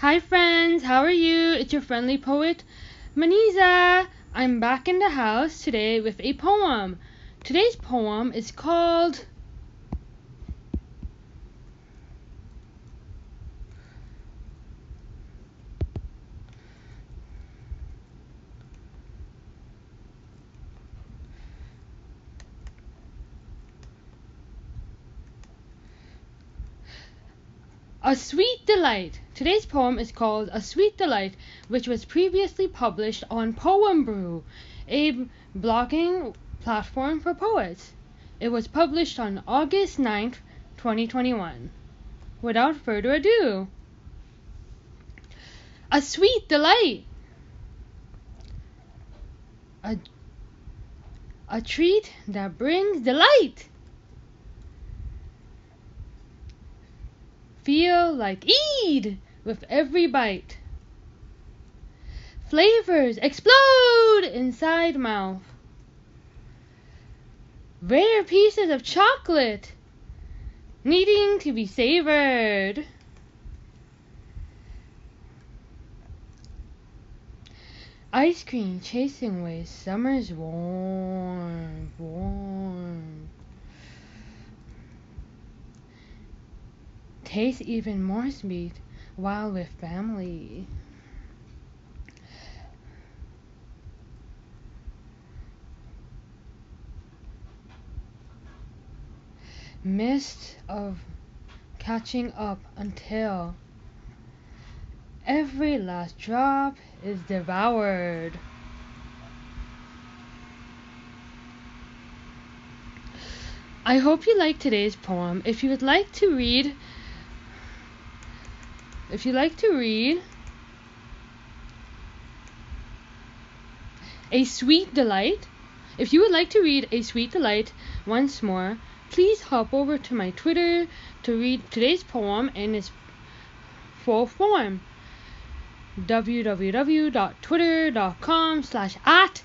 Hi friends, how are you? It's your friendly poet, Muniza. I'm back in the house today with a poem. Today's poem is called A Sweet Delight. Today's poem is called A Sweet Delight, which was previously published on Poembrew, a blogging platform for poets. It was published on August 9th, 2021. Without further ado, A Sweet Delight. A, a treat that brings delight. Feel like Eid with every bite. Flavors explode inside mouth. Rare pieces of chocolate needing to be savored. Ice cream chasing away summer's warm, warm. Taste even more sweet while with family. Mist of catching up until every last drop is devoured. I hope you liked today's poem. If you would like to read if you like to read A Sweet Delight, if you would like to read A Sweet Delight once more, please hop over to my Twitter to read today's poem in its full form www.twitter.com slash at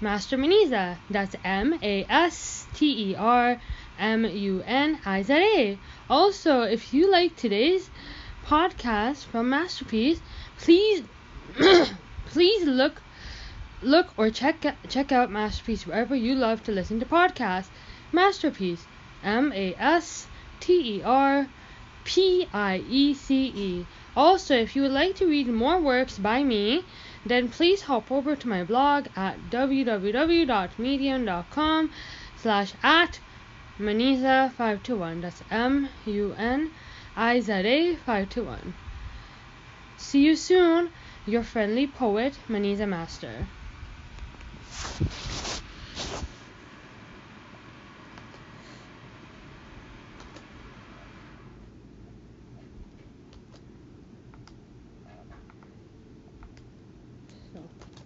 Master Muniza. That's M A S T E R M U N I Z A. Also, if you like today's podcast from Masterpiece, please please look look or check check out Masterpiece wherever you love to listen to podcasts. Masterpiece, M A S T E R P I E C E. Also, if you would like to read more works by me, then please hop over to my blog at www.medium.com slash at Muniza521. That's M U N IZA 521. See you soon, your friendly poet, Muniza Master.